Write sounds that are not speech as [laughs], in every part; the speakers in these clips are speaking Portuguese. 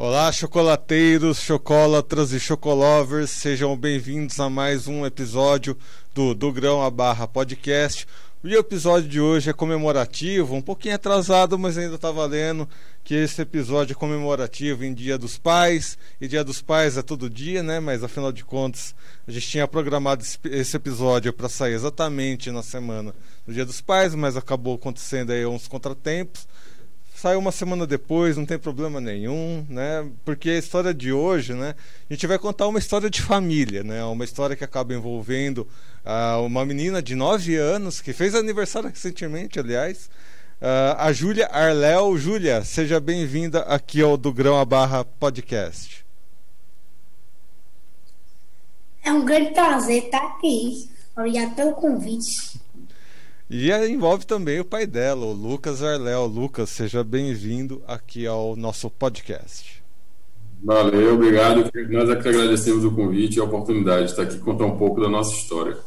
Olá, chocolateiros, chocolatras e chocolovers, sejam bem-vindos a mais um episódio do Do Grão a Barra Podcast. O episódio de hoje é comemorativo, um pouquinho atrasado, mas ainda está valendo que esse episódio é comemorativo em Dia dos Pais. E Dia dos Pais é todo dia, né? Mas afinal de contas, a gente tinha programado esse episódio para sair exatamente na semana do Dia dos Pais, mas acabou acontecendo aí uns contratempos saiu uma semana depois, não tem problema nenhum, né? Porque a história de hoje, né? A gente vai contar uma história de família, né? Uma história que acaba envolvendo uh, uma menina de 9 anos, que fez aniversário recentemente, aliás, uh, a Júlia Arléo. Júlia, seja bem-vinda aqui ao Do Grão a Barra Podcast. É um grande prazer estar aqui. Obrigado pelo convite. E envolve também o pai dela, o Lucas Arléo. Lucas, seja bem-vindo aqui ao nosso podcast. Valeu, obrigado. Nós é que agradecemos o convite e a oportunidade de estar aqui contar um pouco da nossa história.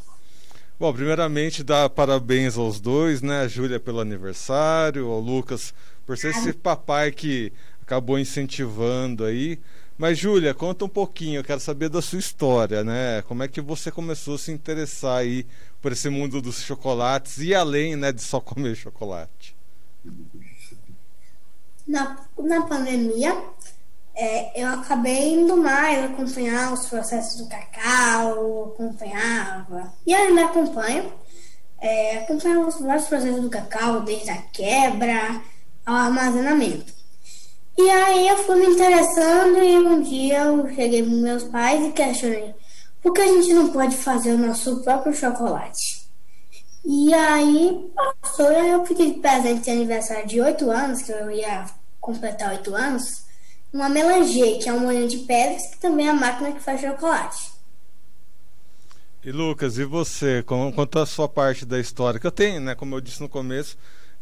Bom, primeiramente, dar parabéns aos dois, né? A Júlia pelo aniversário, ao Lucas por ser esse papai que acabou incentivando aí. Mas, Júlia, conta um pouquinho, eu quero saber da sua história, né? Como é que você começou a se interessar aí por esse mundo dos chocolates e além né, de só comer chocolate? Na, na pandemia, é, eu acabei indo mais acompanhar os processos do cacau, acompanhava, e ainda acompanho, é, acompanhava os vários processos do cacau, desde a quebra ao armazenamento. E aí eu fui me interessando e um dia eu cheguei para meus pais e questionei por que a gente não pode fazer o nosso próprio chocolate? E aí passou, e eu pedi de presente de aniversário de 8 anos, que eu ia completar 8 anos, uma melanger, que é um molho de pedras, que também é a máquina que faz chocolate. E Lucas, e você? Conta a sua parte da história, que eu tenho, né? Como eu disse no começo,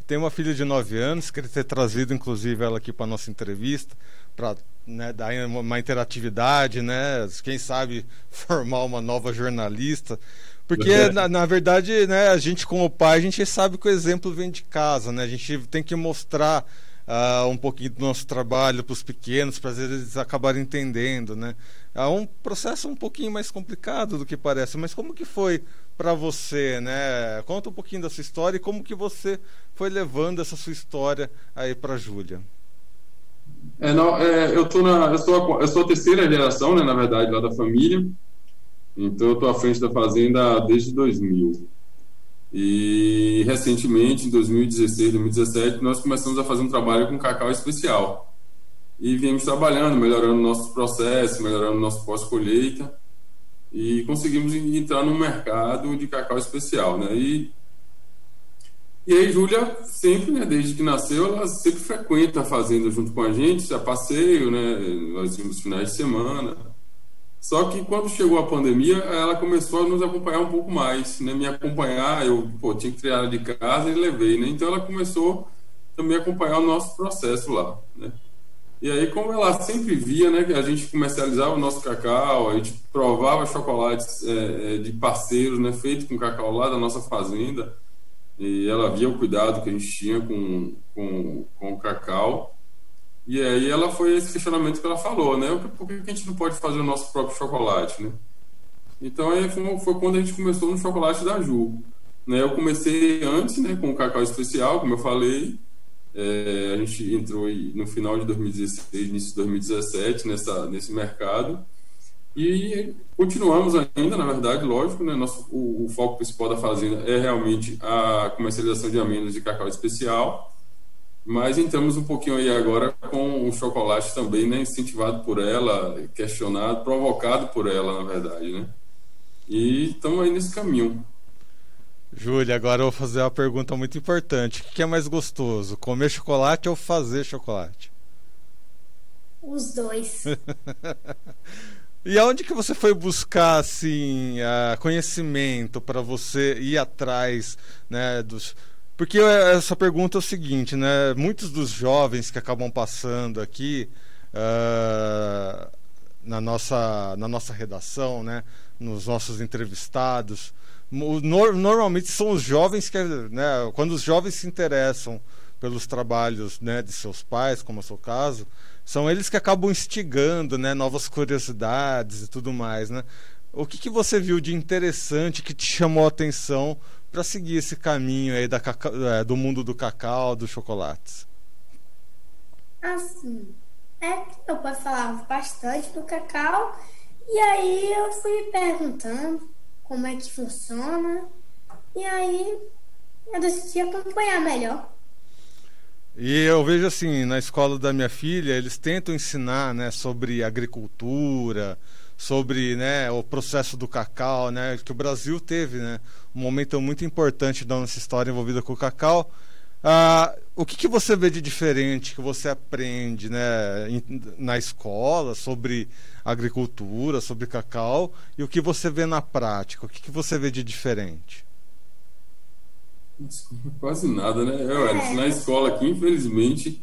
tenho uma filha de 9 anos, queria ter trazido inclusive ela aqui para nossa entrevista, para né, dar uma interatividade, né? Quem sabe formar uma nova jornalista. Porque, na, na, verdade, né, a gente, como pai, a gente sabe que o exemplo vem de casa, né? A gente tem que mostrar uh, um pouquinho do nosso trabalho para os pequenos, para eles acabarem entendendo, né? É um processo um pouquinho mais complicado do que parece, mas como que foi para você, né? Conta um pouquinho da sua história e como que você foi levando essa sua história aí para Júlia. É, não, é, eu tô na, eu sou a, eu sou a terceira geração, né, na verdade, lá da família. Então eu tô à frente da fazenda desde 2000. E recentemente, em 2016, 2017, nós começamos a fazer um trabalho com cacau especial. E viemos trabalhando, melhorando nossos processos, melhorando nosso pós-colheita e conseguimos entrar no mercado de cacau especial, né? E, e aí Júlia sempre, né, desde que nasceu, ela sempre frequenta a fazenda junto com a gente, a passeio, né? Nós íamos finais de semana. Só que quando chegou a pandemia, ela começou a nos acompanhar um pouco mais, né? Me acompanhar, eu pô, tinha que tirar ela de casa e levei, né? Então ela começou também a acompanhar o nosso processo lá, né? E aí, como ela sempre via, né, que a gente comercializava o nosso cacau, a gente provava chocolates é, é, de parceiros, né, feito com cacau lá da nossa fazenda, e ela via o cuidado que a gente tinha com, com, com o cacau. E aí ela foi esse questionamento que ela falou, né, por que a gente não pode fazer o nosso próprio chocolate, né? Então aí foi, foi quando a gente começou no chocolate da Ju. Né, eu comecei antes, né, com o cacau especial, como eu falei, é, a gente entrou no final de 2016, início de 2017 nessa, nesse mercado e continuamos ainda, na verdade, lógico, né, nosso, o, o, foco principal da fazenda é realmente a comercialização de amêndoas de cacau especial, mas entramos um pouquinho aí agora com o chocolate também, né, incentivado por ela, questionado, provocado por ela, na verdade, né, e estamos aí nesse caminho. Júlia, agora eu vou fazer uma pergunta muito importante. O que é mais gostoso, comer chocolate ou fazer chocolate? Os dois. [laughs] e aonde que você foi buscar assim conhecimento para você ir atrás, né, dos porque essa pergunta é o seguinte, né? Muitos dos jovens que acabam passando aqui uh, na nossa na nossa redação, né, nos nossos entrevistados, normalmente são os jovens que, né, quando os jovens se interessam pelos trabalhos né, de seus pais, como é o seu caso, são eles que acabam instigando né, novas curiosidades e tudo mais. Né? O que, que você viu de interessante que te chamou a atenção para seguir esse caminho aí da, é, do mundo do cacau, dos chocolates? Assim, é que pai falava bastante do cacau e aí eu fui me perguntando como é que funciona e aí eu decidi acompanhar melhor. E eu vejo assim, na escola da minha filha, eles tentam ensinar né, sobre agricultura, sobre né, o processo do cacau, né, que o Brasil teve né, um momento muito importante da nossa história envolvida com o cacau. Ah, o que, que você vê de diferente que você aprende né, na escola sobre agricultura, sobre cacau, e o que você vê na prática? O que, que você vê de diferente? Quase nada, né? Eu, na escola aqui, infelizmente,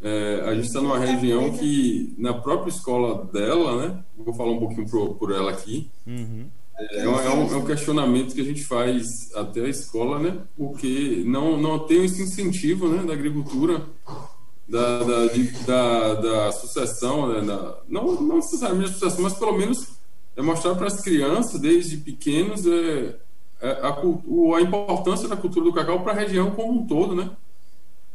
é, a gente está numa região que, na própria escola dela, né? Vou falar um pouquinho por, por ela aqui. Uhum. É, é, um, é, um, questionamento que a gente faz até a escola, né? Porque não, não tem esse incentivo né, da agricultura, da, da, de, da, da sucessão, né, da, não, não necessariamente a sucessão, mas pelo menos é mostrar para as crianças, desde pequenos, é, é, a, a, a importância da cultura do cacau para a região como um todo, né?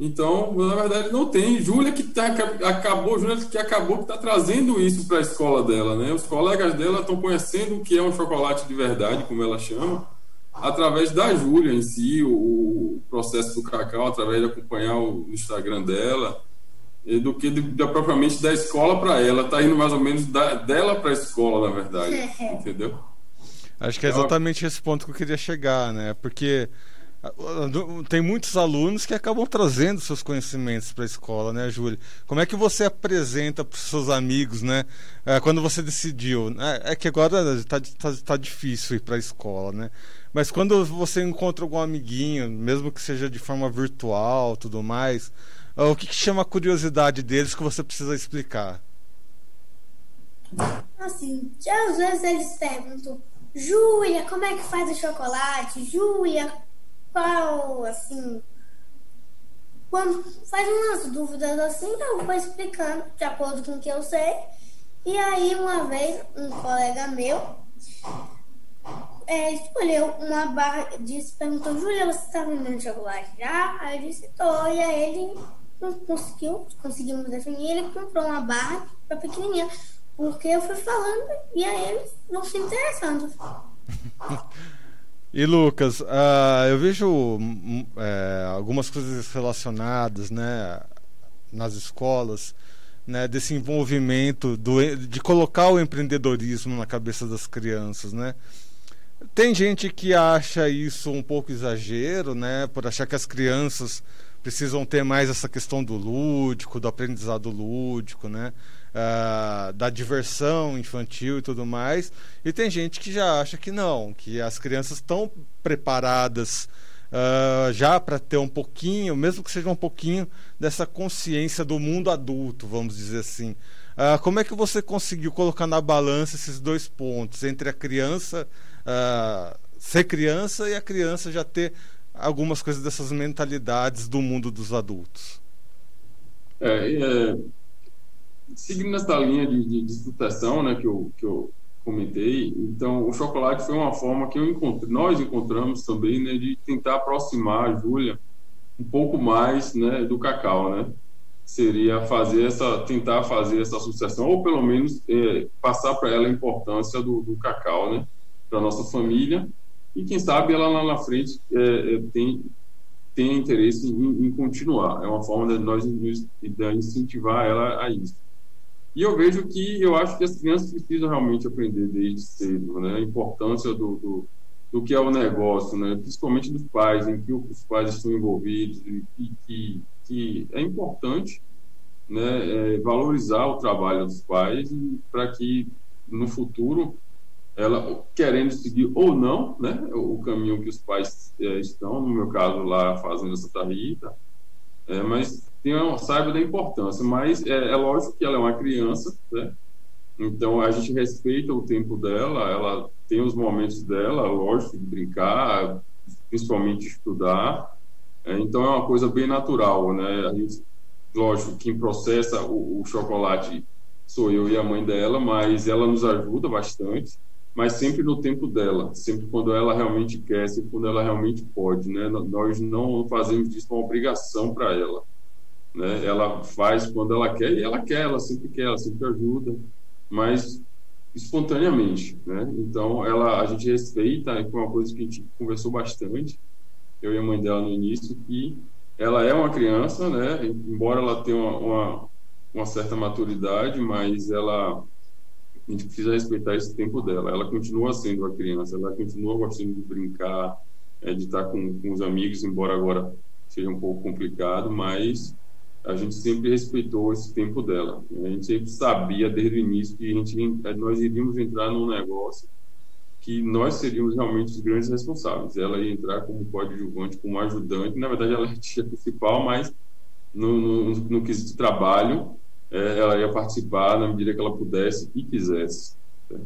Então, na verdade, não tem. Júlia que tá, acabou, Júlia que acabou que está trazendo isso para a escola dela, né? Os colegas dela estão conhecendo o que é um chocolate de verdade, como ela chama, através da Júlia em si, o, o, processo do cacau, através de acompanhar o Instagram dela, do que de, de, propriamente da escola para ela. Está indo mais ou menos da, dela para a escola, na verdade, [laughs] entendeu? Acho que é exatamente esse ponto que eu queria chegar, né? Porque tem muitos alunos que acabam trazendo seus conhecimentos para a escola, né, Júlia? Como é que você apresenta para os seus amigos, né? É, quando você decidiu, é, é que agora está tá, tá difícil ir para a escola, né? Mas quando você encontra algum amiguinho, mesmo que seja de forma virtual, tudo mais, é, o que, que chama a curiosidade deles que você precisa explicar? Assim, já às vezes eles perguntam, Júlia, como é que faz o chocolate? Júlia, qual, assim, quando faz umas dúvidas assim, eu vou explicando de acordo com o que eu sei. E aí, uma vez, um colega meu é, escolheu uma barra, disse, perguntou, Júlia, você está vendendo chocolate já? Aí eu disse, tô. E aí ele conseguiu, conseguimos definir, ele comprou uma barra para pequenininha. Porque eu fui falando e aí eles vão se interessando. [laughs] E Lucas, uh, eu vejo uh, algumas coisas relacionadas, né, nas escolas, né, desse envolvimento do, de colocar o empreendedorismo na cabeça das crianças, né? Tem gente que acha isso um pouco exagero, né, por achar que as crianças precisam ter mais essa questão do lúdico, do aprendizado lúdico, né? Uh, da diversão infantil e tudo mais. E tem gente que já acha que não, que as crianças estão preparadas uh, já para ter um pouquinho, mesmo que seja um pouquinho, dessa consciência do mundo adulto, vamos dizer assim. Uh, como é que você conseguiu colocar na balança esses dois pontos entre a criança ser criança e a criança já ter algumas coisas dessas mentalidades do mundo dos adultos? É, é, seguindo nessa linha de, de, de sucessão, né, que eu, que eu comentei, então o chocolate foi uma forma que eu encontrei, nós encontramos também, né, de tentar aproximar a Júlia um pouco mais, né, do cacau, né? Seria fazer essa, tentar fazer essa sucessão ou pelo menos é, passar para ela a importância do, do cacau, né, para nossa família e quem sabe ela lá na frente é, é, tem tem interesse em, em, continuar. É uma forma de nós de incentivar ela a isso. E eu vejo que eu acho que as crianças precisam realmente aprender desde cedo, né? A importância do, do, do que é o negócio, né? Principalmente dos pais, em que os pais estão envolvidos e que, que é importante, né? É valorizar o trabalho dos pais para que no futuro ela querendo seguir ou não, né? O caminho que os pais é, estão, no meu caso lá fazendo Santa Rita, é, mas tenha, saiba da importância, mas é, é, lógico que ela é uma criança, né? Então a gente respeita o tempo dela, ela tem os momentos dela, lógico, de brincar, principalmente estudar, É, então é uma coisa bem natural, né? A gente, lógico, quem processa o, o chocolate sou eu e a mãe dela, mas ela nos ajuda bastante, mas sempre no tempo dela, sempre quando ela realmente quer, sempre quando ela realmente pode, né? Nós não fazemos disso uma obrigação para ela, né? Ela faz quando ela quer e ela quer, ela sempre quer, ela sempre ajuda, mas espontaneamente, né? Então ela a gente respeita, é uma coisa que a gente conversou bastante, eu e a mãe dela no início, que ela é uma criança, né? Embora ela tenha uma, uma, uma certa maturidade, mas ela a gente precisa respeitar esse tempo dela. Ela continua sendo uma criança, ela continua gostando de brincar, é, de estar com, com os amigos, embora agora seja um pouco complicado, mas a gente sempre respeitou esse tempo dela. A gente sempre sabia desde o início que a gente, nós iríamos entrar num negócio que nós seríamos realmente os grandes responsáveis. Ela ia entrar como coadjuvante, como ajudante, na verdade ela [laughs] é a principal, mas no, no, no quesito trabalho, é, ela ia participar na medida que ela pudesse e quisesse. Né?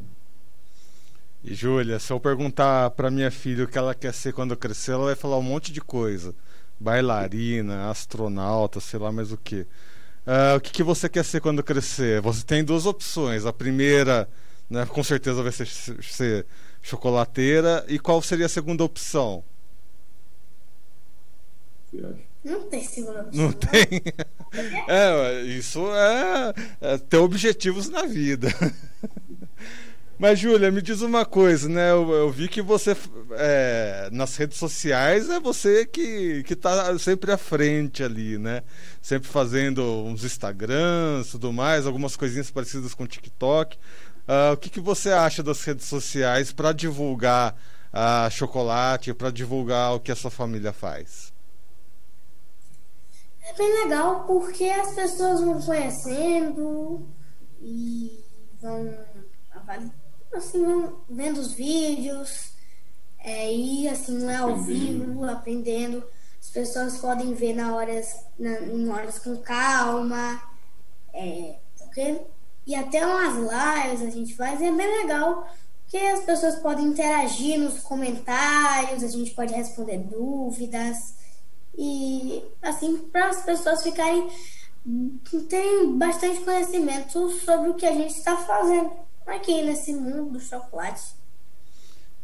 E Júlia, se eu perguntar para minha filha o que ela quer ser quando crescer, ela vai falar um monte de coisa bailarina, astronauta, sei lá mais o que. Uh, ah, o que, que, você quer ser quando crescer? Você tem duas opções. A primeira, né, com certeza, vai ser, ser chocolateira. E qual seria a segunda opção? Não tem segunda opção. Não tem? é, isso é, é ter objetivos na vida. [laughs] Mas, Júlia, me diz uma coisa, né? Eu, eu vi que você, é, nas redes sociais, é você que, que tá sempre à frente ali, né? Sempre fazendo uns Instagrams, tudo mais, algumas coisinhas parecidas com TikTok. Uh, o que, que você acha das redes sociais para divulgar a chocolate, para divulgar o que a sua família faz? É bem legal porque as pessoas vão conhecendo e vão assim, vendo os vídeos, é, e assim, não é ao vivo, aprendendo. As pessoas podem ver na horas, na, em horas com calma, é, porque, e até umas lives a gente faz, é bem legal, porque as pessoas podem interagir nos comentários, a gente pode responder dúvidas, e assim, para as pessoas ficarem, terem bastante conhecimento sobre o que a gente está fazendo aqui nesse mundo do chocolate.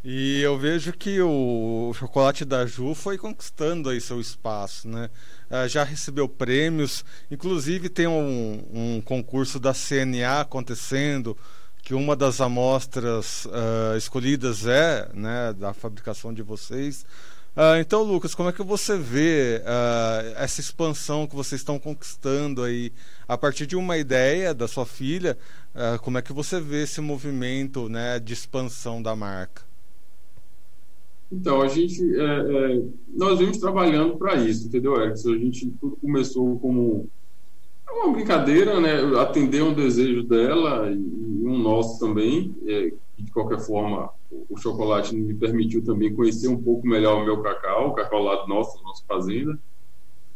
E eu vejo que o chocolate da Ju foi conquistando aí seu espaço, né? Uh, já recebeu prêmios, inclusive tem um, um, concurso da CNA acontecendo, que uma das amostras uh, escolhidas é né, da fabricação de vocês. Uh, então, Lucas, como é que você vê uh, essa expansão que vocês estão conquistando aí a partir de uma ideia da sua filha? Como é que você vê esse movimento né, de expansão da marca? Então, a gente, é, é, nós vimos trabalhando para isso, entendeu, Erickson? A gente tudo começou como uma brincadeira, né? Atender um desejo dela e, um nosso também, é, de qualquer forma o chocolate me permitiu também conhecer um pouco melhor o meu cacau, o cacau lá do nosso, nossa fazenda.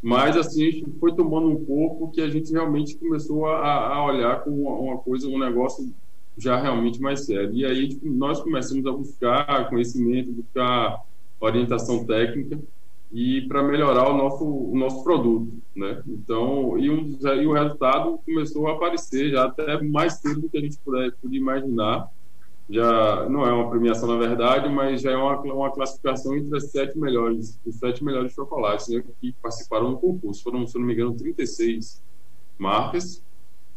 Mas assim, a gente foi tomando um pouco que a gente realmente começou a, a olhar com uma coisa, um negócio já realmente mais sério. E aí tipo, nós começamos a buscar conhecimento, buscar orientação técnica e para melhorar o nosso o nosso produto, né? Então, e, um, e o resultado começou a aparecer já até mais cedo do que a gente puder, imaginar já não é uma premiação na verdade, mas já é uma, uma classificação entre as sete melhores, os sete melhores chocolates né, que participaram do concurso. Foram, se não me engano, 36 marcas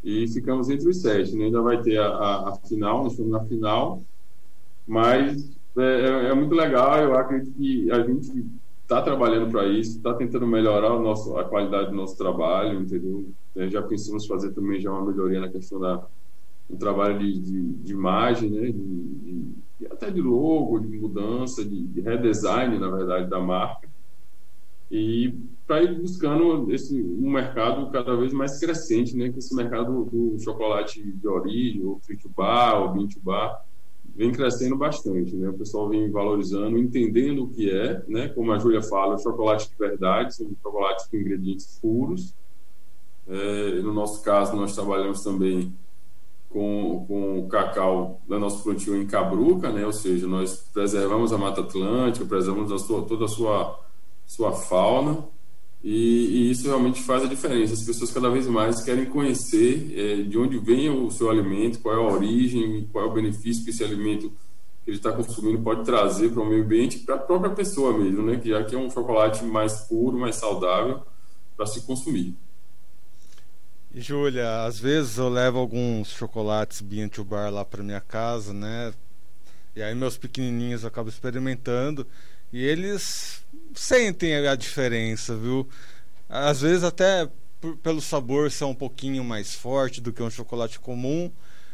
e ficamos entre os sete. Né? Ainda vai ter a, a, a final, nós estamos na final, mas é, é, é, muito legal. Eu acredito que a gente está trabalhando para isso, está tentando melhorar o nosso, a qualidade do nosso trabalho, entendeu? É, já pensamos fazer também já uma melhoria na questão da um trabalho de, de, de imagem, né? De, de, até de logo, de mudança, de, redesign, na verdade, da marca. E para ir buscando esse, um mercado cada vez mais crescente, né? Que esse mercado do chocolate de origem, ou free to bar, ou bean to bar, vem crescendo bastante, né? O pessoal vem valorizando, entendendo o que é, né? Como a Júlia fala, o chocolate de verdade, são chocolates com ingredientes puros. É, no nosso caso, nós trabalhamos também com, com o cacau da nosso plantio em Cabruca, né? ou seja, nós preservamos a Mata Atlântica, preservamos a sua, toda a sua sua fauna, e, e, isso realmente faz a diferença. As pessoas cada vez mais querem conhecer é, de onde vem o seu alimento, qual é a origem, qual é o benefício que esse alimento que ele está consumindo pode trazer para o meio ambiente, para a própria pessoa mesmo, né? Que já que é um chocolate mais puro, mais saudável para se consumir. Júlia, às vezes eu levo alguns chocolates Bean to Bar lá para minha casa, né? E aí meus pequenininhos acabam experimentando e eles sentem a diferença, viu? Às vezes até pelo sabor ser um pouquinho mais forte do que um chocolate comum.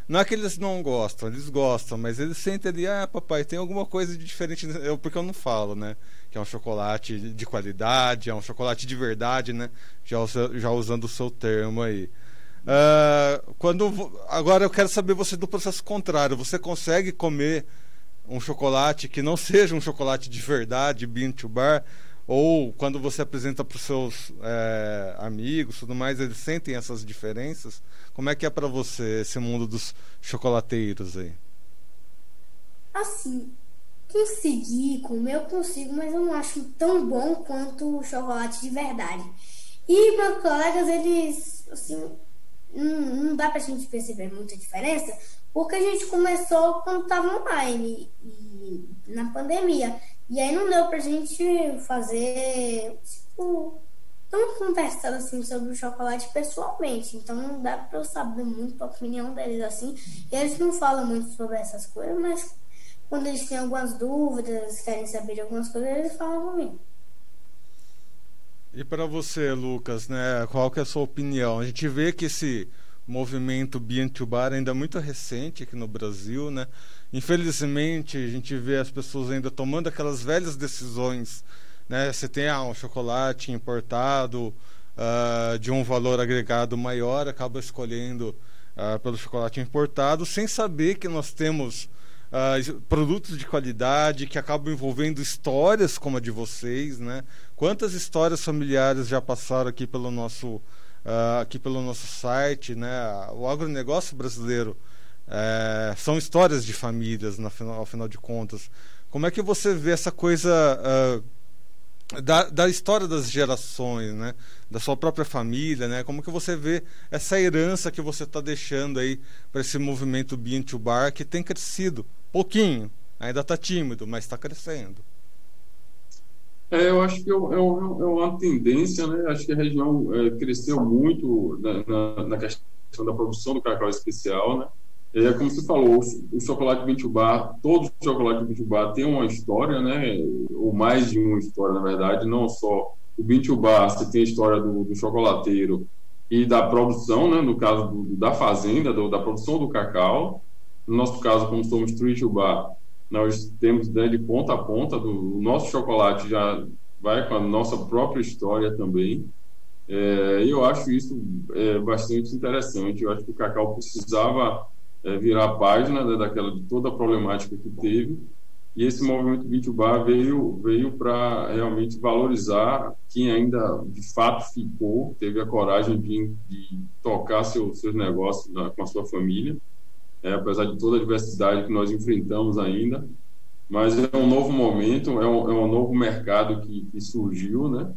Não é que eles não gostam, eles gostam, mas eles sentem ali, ah, papai, tem alguma coisa de diferente, eu, porque eu não falo, né? Que é um chocolate de qualidade, é um chocolate de verdade, né? Já, já usando o seu termo aí. Uh, quando agora eu quero saber você do processo contrário. Você consegue comer um chocolate que não [laughs] seja um chocolate de verdade, bean to bar, ou quando você apresenta para os seus é, amigos, tudo mais, eles sentem essas diferenças? Como é que é para você esse mundo dos chocolateiros aí? Assim, conseguir comer eu consigo, mas eu não acho tão bom quanto o chocolate de verdade. E meus colegas, eles, assim, não, não dá pra gente perceber muita diferença, porque a gente começou quando estava online e na pandemia. E aí não deu pra gente fazer, tipo, tão conversando assim sobre o chocolate pessoalmente. Então não dá pra eu saber muito a opinião deles assim. E eles não falam muito sobre essas coisas, mas quando eles têm algumas dúvidas, querem saber de algumas coisas, eles falam comigo. E para você, Lucas, né, qual que é a sua opinião? A gente vê que esse movimento Bean to Bar ainda muito recente aqui no Brasil, né? Infelizmente, a gente vê as pessoas ainda tomando aquelas velhas decisões, né? Você tem ah, um chocolate importado uh, de um valor agregado maior, acaba escolhendo uh, pelo chocolate importado, sem saber que nós temos uh, produtos de qualidade que acabam envolvendo histórias como a de vocês, né? Quantas histórias familiares já passaram aqui pelo nosso uh, aqui pelo nosso site, né? O agronegócio brasileiro é, são histórias de famílias, final, ao final de contas. Como é que você vê essa coisa uh, da, da história das gerações, né? Da sua própria família, né? Como que você vê essa herança que você está deixando aí para esse movimento Bean to Bar que tem crescido pouquinho, ainda está tímido, mas está crescendo. É, eu acho que é, é, é, uma tendência, né? Acho que a região é, cresceu muito na, na, questão da produção do cacau especial, né? É, como você falou, o, chocolate Bitubá, todo chocolate Bitubá tem uma história, né? Ou mais de uma história, na verdade, não só o Bitubá, você tem a história do, do chocolateiro e da produção, né? No caso do, da fazenda, do, da produção do cacau. No nosso caso, como somos Truitubá, nós temos né, de ponta a ponta do nosso chocolate já vai com a nossa própria história também. É, eu acho isso é, bastante interessante. Eu acho que o Cacau precisava é, virar a página né, daquela de toda a problemática que teve. E esse movimento Bitubá veio veio para realmente valorizar quem ainda de fato ficou, teve a coragem de, de tocar seu, seus negócios com a sua família é, apesar de toda a diversidade que nós enfrentamos ainda. Mas é um novo momento, é um, é um novo mercado que, que surgiu, né?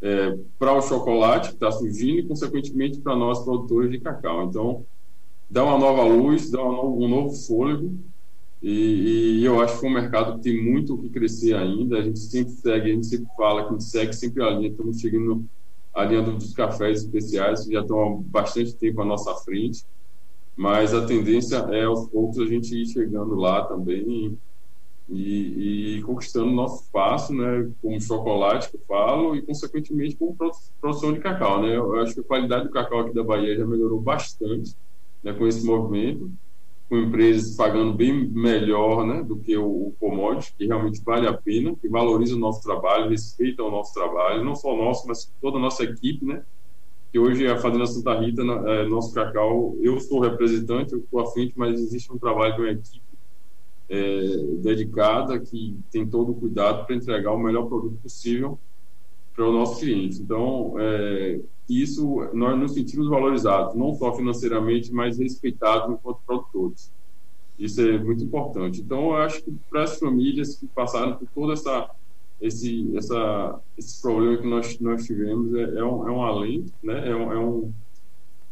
É, para o chocolate que está surgindo e, consequentemente, para nós produtores de cacau. Então, dá uma nova luz, dá um novo, fôlego. E, e, eu acho que é um mercado que tem muito o que crescer ainda. A gente sempre segue, a gente sempre fala a gente segue sempre a linha. Estamos seguindo a linha dos cafés especiais, que já estão há bastante tempo à nossa frente mas a tendência é aos poucos a gente ir chegando lá também e, e conquistando nosso espaço, né, como chocolate que eu falo e consequentemente como produção de cacau, né. Eu acho que a qualidade do cacau aqui da Bahia já melhorou bastante, né, com esse movimento, com empresas pagando bem melhor, né, do que o, o commodity, que realmente vale a pena, que valoriza o nosso trabalho, respeita o nosso trabalho, não só o nosso, mas toda a nossa equipe, né, que hoje a Fazenda Santa Rita, é, nosso cacau, eu sou representante, eu estou à frente, mas existe um trabalho de uma equipe é, dedicada que tem todo o cuidado para entregar o melhor produto possível para o nosso cliente. Então, é, isso nós nos sentimos valorizados, não só financeiramente, mas respeitados enquanto produtores. Isso é muito importante. Então, eu acho que para as famílias que passaram por toda essa esse, essa, esse problema que nós, nós tivemos é, é, um, é um alento, né? É um, é um,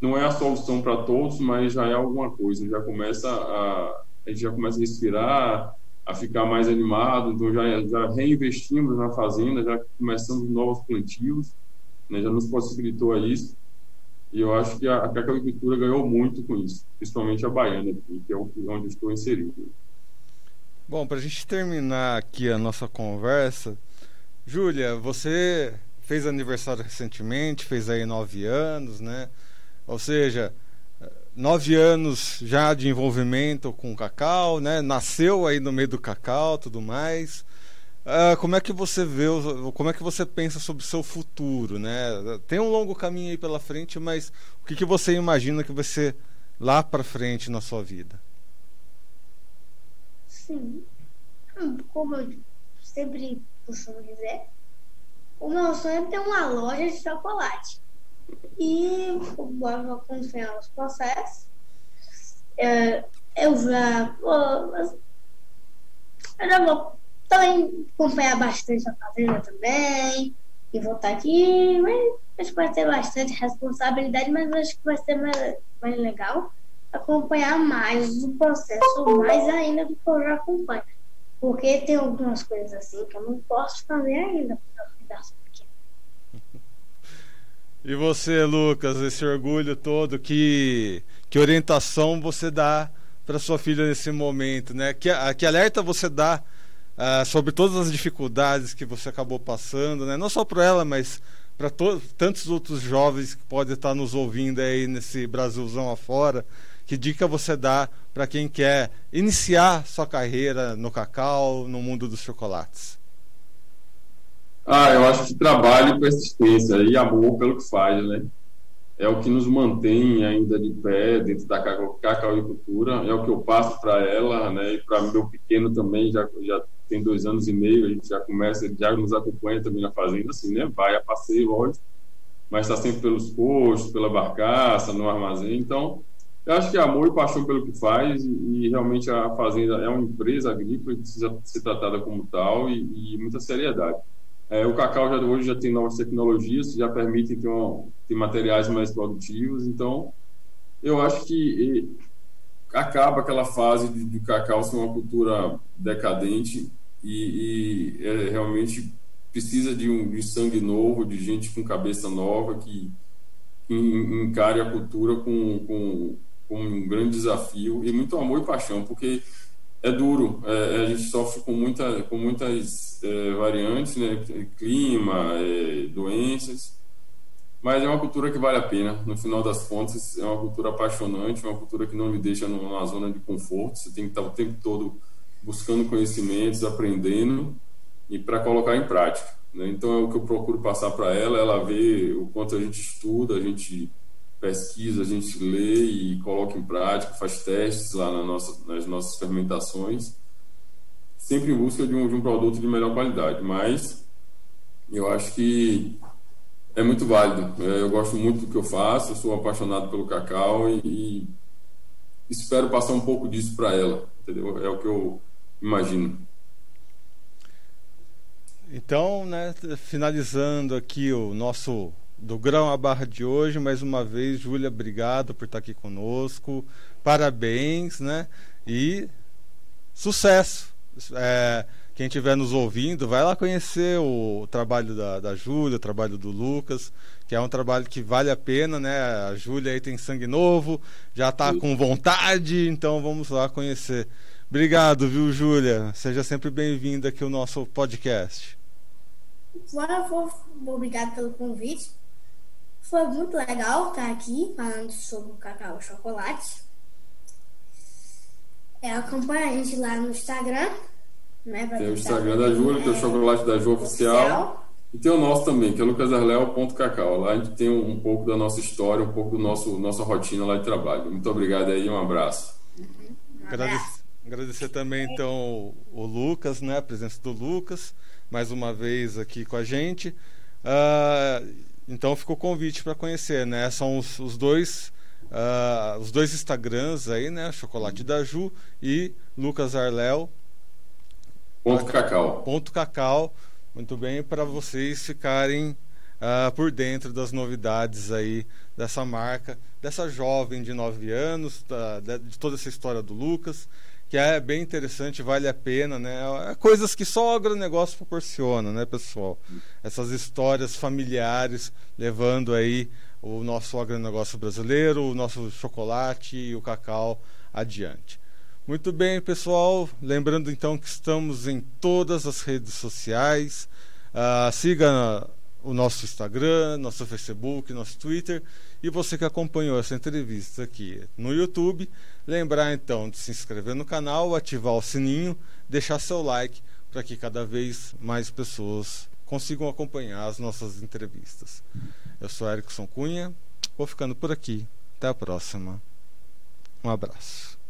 não é a solução para todos, mas já é alguma coisa. Já começa a, a gente já começa a respirar, a ficar mais animado. Então já, já reinvestimos na fazenda, já começamos novos plantios, né? já nos possibilitou isso. E eu acho que a, a agricultura ganhou muito com isso, principalmente a baiana, que é onde estou inserido. Bom, para a gente terminar aqui a nossa conversa, Júlia, você fez aniversário recentemente, fez aí nove anos, né? Ou seja, nove anos já de envolvimento com o cacau, né? Nasceu aí no meio do cacau, tudo mais. Uh, como é que você vê, como é que você pensa sobre o seu futuro, né? Tem um longo caminho aí pela frente, mas o que, que você imagina que vai ser lá para frente na sua vida? Sim. Hum, como eu sempre costumo dizer, o meu sonho é ter uma loja de chocolate. E vou acompanhar os processos. É, eu já vou. Eu já vou também acompanhar bastante a fazenda também. E vou estar aqui. Mas acho que vai ter bastante responsabilidade, mas acho que vai ser mais, mais legal acompanhar mais o processo, mais ainda do que eu já acompanho. Porque tem algumas coisas assim que eu não posso fazer ainda, E você, Lucas, esse orgulho todo, que, que orientação você dá para sua filha nesse momento, né? Que, que alerta você dá uh, sobre todas as dificuldades que você acabou passando, né? Não só para ela, mas para tantos outros jovens que podem estar nos ouvindo aí nesse Brasilzão afora. Que dica você dá para quem quer iniciar sua carreira no cacau, no mundo dos chocolates? Ah, eu acho que trabalho, persistência e amor pelo que faz, né? É o que nos mantém ainda de pé dentro da cacauicultura, é o que eu passo para ela, né? E para meu pequeno também, já, já tem dois anos e meio, a gente já começa, já nos acompanha também na fazenda, assim, né? Vai a passeio, lógico, mas está sempre pelos postos, pela barcaça, no armazém, então eu acho que amor e paixão pelo que faz e, realmente a fazenda é uma empresa agrícola e precisa ser tratada como tal e, e muita seriedade. É, o cacau já hoje já tem novas tecnologias já permitem ter, uma, ter materiais mais produtivos, então eu acho que e, acaba aquela fase de, de, cacau ser uma cultura decadente e, e é, realmente precisa de um de sangue novo, de gente com cabeça nova que, que encare a cultura com, com como um grande desafio e muito amor e paixão, porque é duro, é, a gente sofre com, muita, com muitas é, variantes, né? clima, é, doenças, mas é uma cultura que vale a pena. No final das contas, é uma cultura apaixonante, uma cultura que não lhe deixa numa zona de conforto. Você tem que estar o tempo todo buscando conhecimentos, aprendendo e para colocar em prática. Né? Então é o que eu procuro passar para ela. Ela vê o quanto a gente estuda, a gente pesquisa, a gente lê e coloca em prática, faz testes lá na nossa, nas nossas fermentações, sempre em busca de um, de um produto de melhor qualidade. Mas eu acho que é muito válido. É, eu gosto muito do que eu faço, eu sou apaixonado pelo cacau e, e espero passar um pouco disso para ela, entendeu? É o que eu imagino. Então, né, finalizando aqui o nosso do Grão à Barra de hoje. Mais uma vez, Júlia, obrigado por estar aqui conosco. Parabéns, né? E sucesso. É, quem estiver nos ouvindo, vai lá conhecer o, trabalho da, da Júlia, o trabalho do Lucas, que é um trabalho que vale a pena, né? A Júlia aí tem sangue novo, já está com vontade, então vamos lá conhecer. Obrigado, viu, Júlia? Seja sempre bem-vinda aqui ao nosso podcast. Obrigado pelo convite. Foi muito legal estar aqui falando sobre o cacau e chocolate. É, acompanha a gente lá no Instagram. Né, tem o Instagram da Júlia, tem o chocolate da Ju oficial. oficial. E tem o nosso também, que é lucasarleo.cacau. Lá a gente tem um, um, pouco da nossa história, um pouco do nosso nossa rotina lá de trabalho. Muito obrigado aí, um abraço. Uhum. Um abraço. Agradecer, também então o Lucas, né, a presença do Lucas, mais uma vez aqui com a gente. Uh, então ficou o convite para conhecer, né? São os, os dois uh, os dois Instagrams aí, né? Chocolate da Ju e Lucas Arléu. Ponto Cacau. Ponto Cacau. Muito bem, para vocês ficarem uh, por dentro das novidades aí dessa marca, dessa jovem de 9 anos, de toda essa história do Lucas, que é bem interessante, vale a pena, né? É coisas que só o agronegócio proporciona, né, pessoal? Essas histórias familiares levando aí o nosso agronegócio brasileiro, o nosso chocolate e o cacau adiante. Muito bem, pessoal. Lembrando então que estamos em todas as redes sociais. Uh, siga o nosso Instagram, nosso Facebook, nosso Twitter. E você que acompanhou essa entrevista aqui no YouTube, lembrar então de se inscrever no canal, ativar o sininho, deixar seu like para que cada vez mais pessoas consigam acompanhar as nossas entrevistas. Eu sou Erickson Cunha, vou ficando por aqui. Até a próxima. Um abraço.